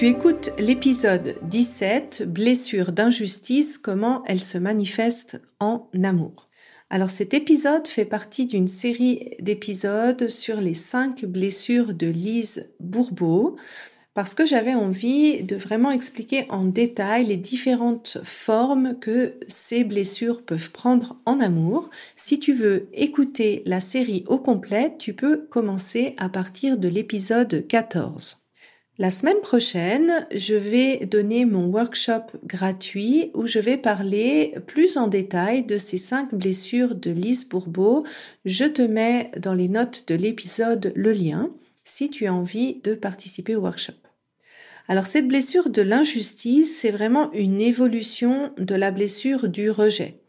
Tu écoutes l'épisode 17, Blessure d'injustice, comment elle se manifeste en amour. Alors cet épisode fait partie d'une série d'épisodes sur les cinq blessures de Lise Bourbeau, parce que j'avais envie de vraiment expliquer en détail les différentes formes que ces blessures peuvent prendre en amour. Si tu veux écouter la série au complet, tu peux commencer à partir de l'épisode 14. La semaine prochaine, je vais donner mon workshop gratuit où je vais parler plus en détail de ces cinq blessures de Lise Bourbeau. Je te mets dans les notes de l'épisode le lien si tu as envie de participer au workshop. Alors cette blessure de l'injustice, c'est vraiment une évolution de la blessure du rejet.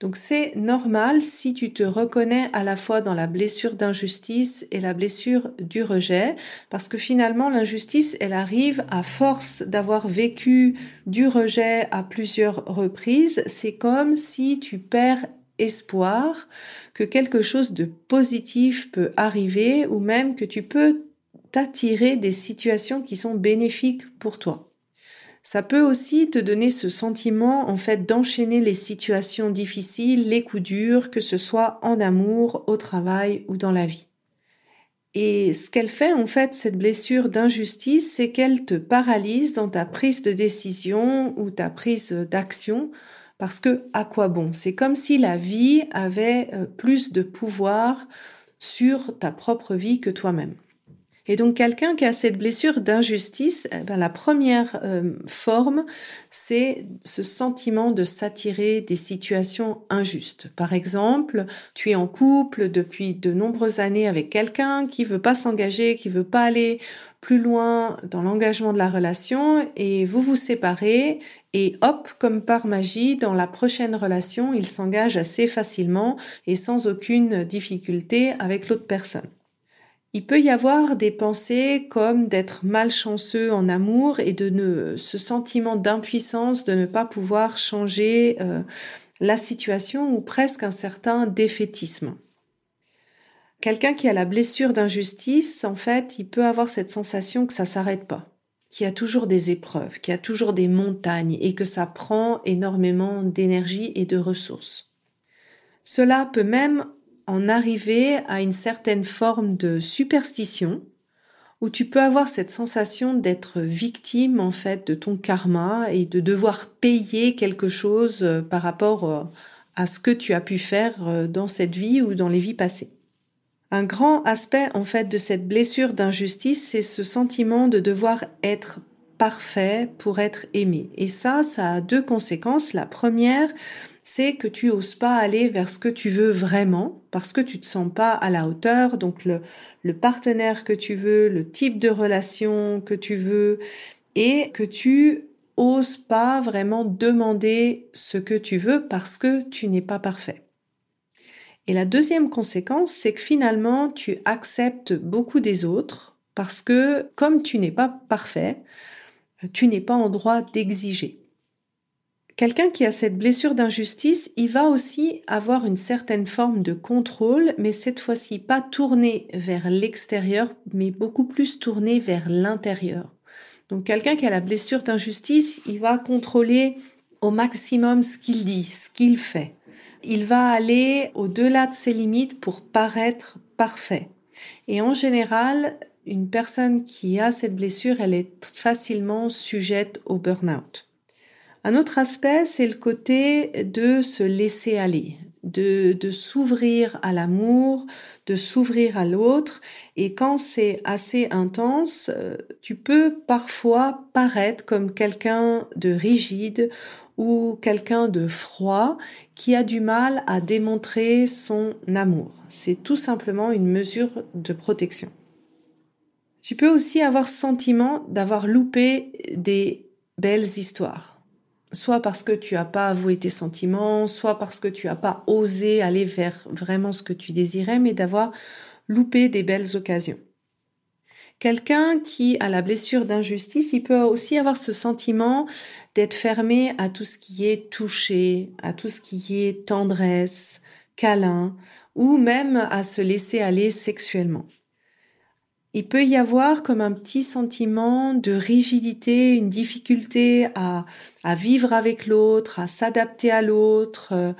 Donc c'est normal si tu te reconnais à la fois dans la blessure d'injustice et la blessure du rejet, parce que finalement l'injustice, elle arrive à force d'avoir vécu du rejet à plusieurs reprises. C'est comme si tu perds espoir que quelque chose de positif peut arriver ou même que tu peux t'attirer des situations qui sont bénéfiques pour toi. Ça peut aussi te donner ce sentiment, en fait, d'enchaîner les situations difficiles, les coups durs, que ce soit en amour, au travail ou dans la vie. Et ce qu'elle fait, en fait, cette blessure d'injustice, c'est qu'elle te paralyse dans ta prise de décision ou ta prise d'action, parce que à quoi bon? C'est comme si la vie avait euh, plus de pouvoir sur ta propre vie que toi-même. Et donc quelqu'un qui a cette blessure d'injustice, eh ben, la première euh, forme, c'est ce sentiment de s'attirer des situations injustes. Par exemple, tu es en couple depuis de nombreuses années avec quelqu'un qui veut pas s'engager, qui veut pas aller plus loin dans l'engagement de la relation et vous vous séparez et hop, comme par magie, dans la prochaine relation, il s'engage assez facilement et sans aucune difficulté avec l'autre personne. Il peut y avoir des pensées comme d'être malchanceux en amour et de ne, ce sentiment d'impuissance de ne pas pouvoir changer euh, la situation ou presque un certain défaitisme. Quelqu'un qui a la blessure d'injustice, en fait, il peut avoir cette sensation que ça s'arrête pas, qu'il y a toujours des épreuves, qu'il y a toujours des montagnes et que ça prend énormément d'énergie et de ressources. Cela peut même en arriver à une certaine forme de superstition où tu peux avoir cette sensation d'être victime en fait de ton karma et de devoir payer quelque chose euh, par rapport euh, à ce que tu as pu faire euh, dans cette vie ou dans les vies passées. Un grand aspect en fait de cette blessure d'injustice, c'est ce sentiment de devoir être parfait pour être aimé. Et ça, ça a deux conséquences. La première, c'est que tu oses pas aller vers ce que tu veux vraiment parce que tu te sens pas à la hauteur. Donc le, le partenaire que tu veux, le type de relation que tu veux et que tu oses pas vraiment demander ce que tu veux parce que tu n'es pas parfait. Et la deuxième conséquence, c'est que finalement, tu acceptes beaucoup des autres parce que comme tu n'es pas parfait, tu n'es pas en droit d'exiger. Quelqu'un qui a cette blessure d'injustice, il va aussi avoir une certaine forme de contrôle, mais cette fois-ci pas tourné vers l'extérieur, mais beaucoup plus tourné vers l'intérieur. Donc quelqu'un qui a la blessure d'injustice, il va contrôler au maximum ce qu'il dit, ce qu'il fait. Il va aller au-delà de ses limites pour paraître parfait. Et en général, une personne qui a cette blessure, elle est facilement sujette au burn-out. Un autre aspect, c'est le côté de se laisser aller, de, s'ouvrir à l'amour, de s'ouvrir à l'autre. Et quand c'est assez intense, euh, tu peux parfois paraître comme quelqu'un de rigide ou quelqu'un de froid qui a du mal à démontrer son amour. C'est tout simplement une mesure de protection. Tu peux aussi avoir sentiment d'avoir loupé des belles histoires soit parce que tu n'as pas avoué tes sentiments, soit parce que tu n'as pas osé aller vers vraiment ce que tu désirais, mais d'avoir loupé des belles occasions. Quelqu'un qui a la blessure d'injustice, il peut aussi avoir ce sentiment d'être fermé à tout ce qui est touché, à tout ce qui est tendresse, câlin, ou même à se laisser aller sexuellement il peut y avoir comme un petit sentiment de rigidité, une difficulté à, à vivre avec l'autre, à s'adapter à l'autre, euh,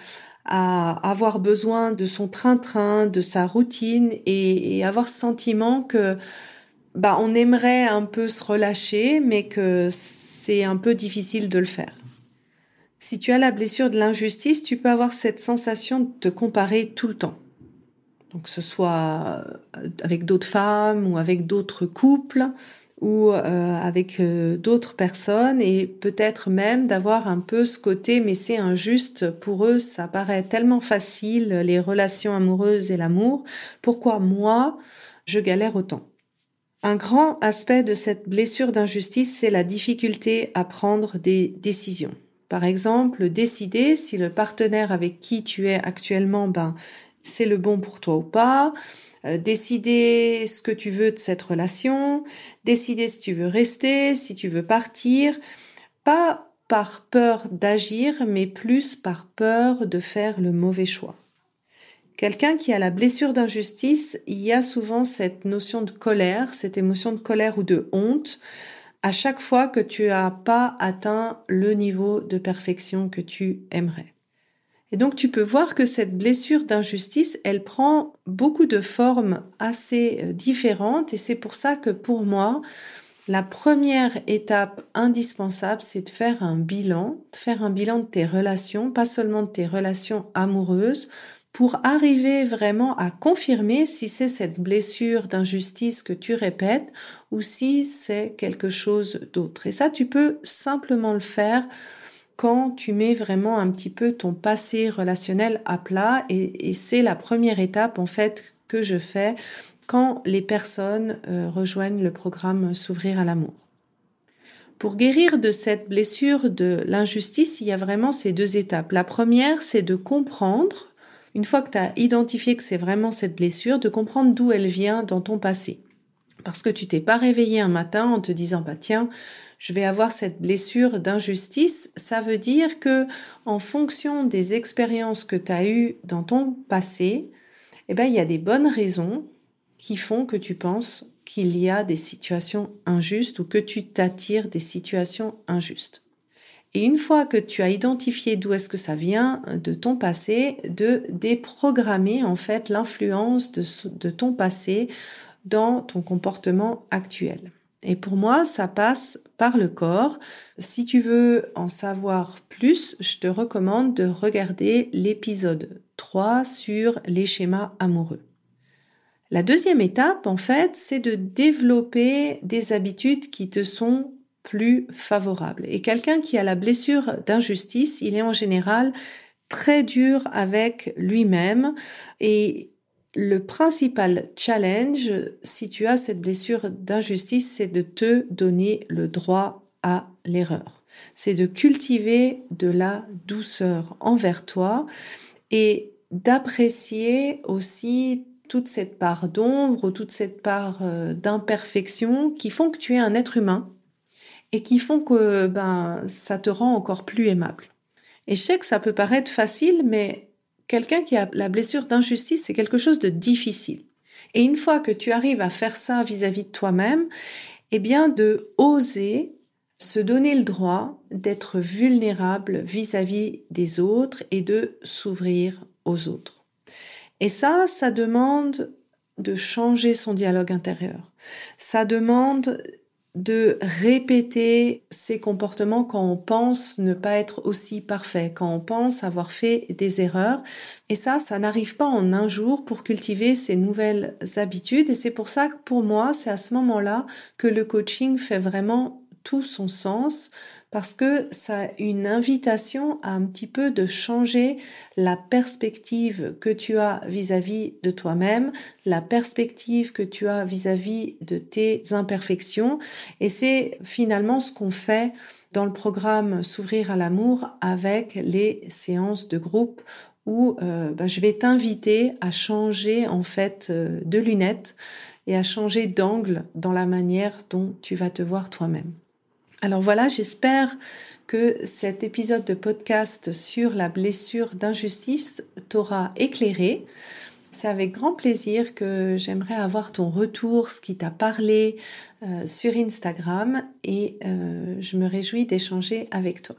à avoir besoin de son train-train, de sa routine et, avoir ce sentiment que bah on aimerait un peu se relâcher mais que c'est un peu difficile de le faire. Si tu as la blessure de l'injustice, tu peux avoir cette sensation de te comparer tout le temps. Que ce soit euh, avec d'autres femmes ou avec d'autres couples ou euh, avec euh, d'autres personnes. Et peut-être même d'avoir un peu ce côté mais c'est injuste. Pour eux ça paraît tellement facile les relations amoureuses et l'amour. Pourquoi moi je galère autant? Un grand aspect de cette blessure d'injustice c'est la difficulté à prendre des décisions. Par exemple décider si le partenaire avec qui tu es actuellement ben c'est le bon pour toi ou pas, euh, décider ce que tu veux de cette relation, décider si tu veux rester, si tu veux partir, pas par peur d'agir, mais plus par peur de faire le mauvais choix. Quelqu'un qui a la blessure d'injustice, il y a souvent cette notion de colère, cette émotion de colère ou de honte, à chaque fois que tu n'as pas atteint le niveau de perfection que tu aimerais. Et donc tu peux voir que cette blessure d'injustice, elle prend beaucoup de formes assez euh, différentes et c'est pour ça que pour moi, la première étape indispensable, c'est de faire un bilan, de faire un bilan de tes relations, pas seulement de tes relations amoureuses, pour arriver vraiment à confirmer si c'est cette blessure d'injustice que tu répètes ou si c'est quelque chose d'autre. Et ça, tu peux simplement le faire quand tu mets vraiment un petit peu ton passé relationnel à plat et, c'est la première étape en fait que je fais quand les personnes euh, rejoignent le programme S'ouvrir à l'amour. Pour guérir de cette blessure de l'injustice, il y a vraiment ces deux étapes. La première, c'est de comprendre, une fois que tu as identifié que c'est vraiment cette blessure, de comprendre d'où elle vient dans ton passé. Parce que tu t'es pas réveillé un matin en te disant, bah tiens, je vais avoir cette blessure d'injustice, ça veut dire que en fonction des expériences que tu as eues dans ton passé, eh ben il y a des bonnes raisons qui font que tu penses qu'il y a des situations injustes ou que tu t'attires des situations injustes. Et une fois que tu as identifié d'où est-ce que ça vient de ton passé, de déprogrammer en fait l'influence de, de ton passé dans ton comportement actuel. Et pour moi, ça passe par le corps. Si tu veux en savoir plus, je te recommande de regarder l'épisode 3 sur les schémas amoureux. La deuxième étape, en fait, c'est de développer des habitudes qui te sont plus favorables. Et quelqu'un qui a la blessure d'injustice, il est en général très dur avec lui-même et le principal challenge, si tu as cette blessure d'injustice, c'est de te donner le droit à l'erreur. C'est de cultiver de la douceur envers toi et d'apprécier aussi toute cette part d'ombre ou toute cette part euh, d'imperfection qui font que tu es un être humain et qui font que ben ça te rend encore plus aimable. Et je sais que ça peut paraître facile, mais quelqu'un qui a la blessure d'injustice, c'est quelque chose de difficile. Et une fois que tu arrives à faire ça vis-à-vis de toi-même, eh bien, de oser se donner le droit d'être vulnérable vis-à-vis des autres et de s'ouvrir aux autres. Et ça, ça demande de changer son dialogue intérieur. Ça demande de répéter ces comportements quand on pense ne pas être aussi parfait, quand on pense avoir fait des erreurs. Et ça, ça n'arrive pas en un jour pour cultiver ces nouvelles habitudes. Et c'est pour ça que pour moi, c'est à ce moment-là que le coaching fait vraiment tout son sens parce que ça une invitation à un petit peu de changer la perspective que tu as vis-à-vis de toi-même, la perspective que tu as vis-à-vis de tes imperfections. Et c'est finalement ce qu'on fait dans le programme S'ouvrir à l'amour avec les séances de groupe où euh, ben, je vais t'inviter à changer en fait euh, de lunettes et à changer d'angle dans la manière dont tu vas te voir toi-même. Alors voilà, j'espère que cet épisode de podcast sur la blessure d'injustice t'aura éclairé. C'est avec grand plaisir que j'aimerais avoir ton retour, ce qui t'a parlé euh, sur Instagram et euh, je me réjouis d'échanger avec toi.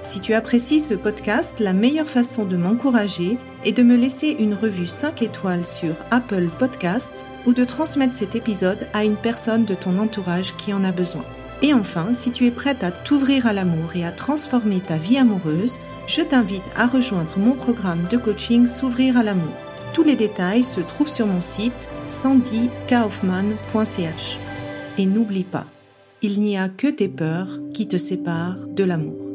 Si tu apprécies ce podcast, la meilleure façon de m'encourager est de me laisser une revue 5 étoiles sur Apple Podcast ou de transmettre cet épisode à une personne de ton entourage qui en a besoin. Et enfin, si tu es prête à t'ouvrir à l'amour et à transformer ta vie amoureuse, je t'invite à rejoindre mon programme de coaching S'ouvrir à l'amour. Tous les détails se trouvent sur mon site sandykaufman.ch. Et n'oublie pas, il n'y a que tes peurs qui te séparent de l'amour.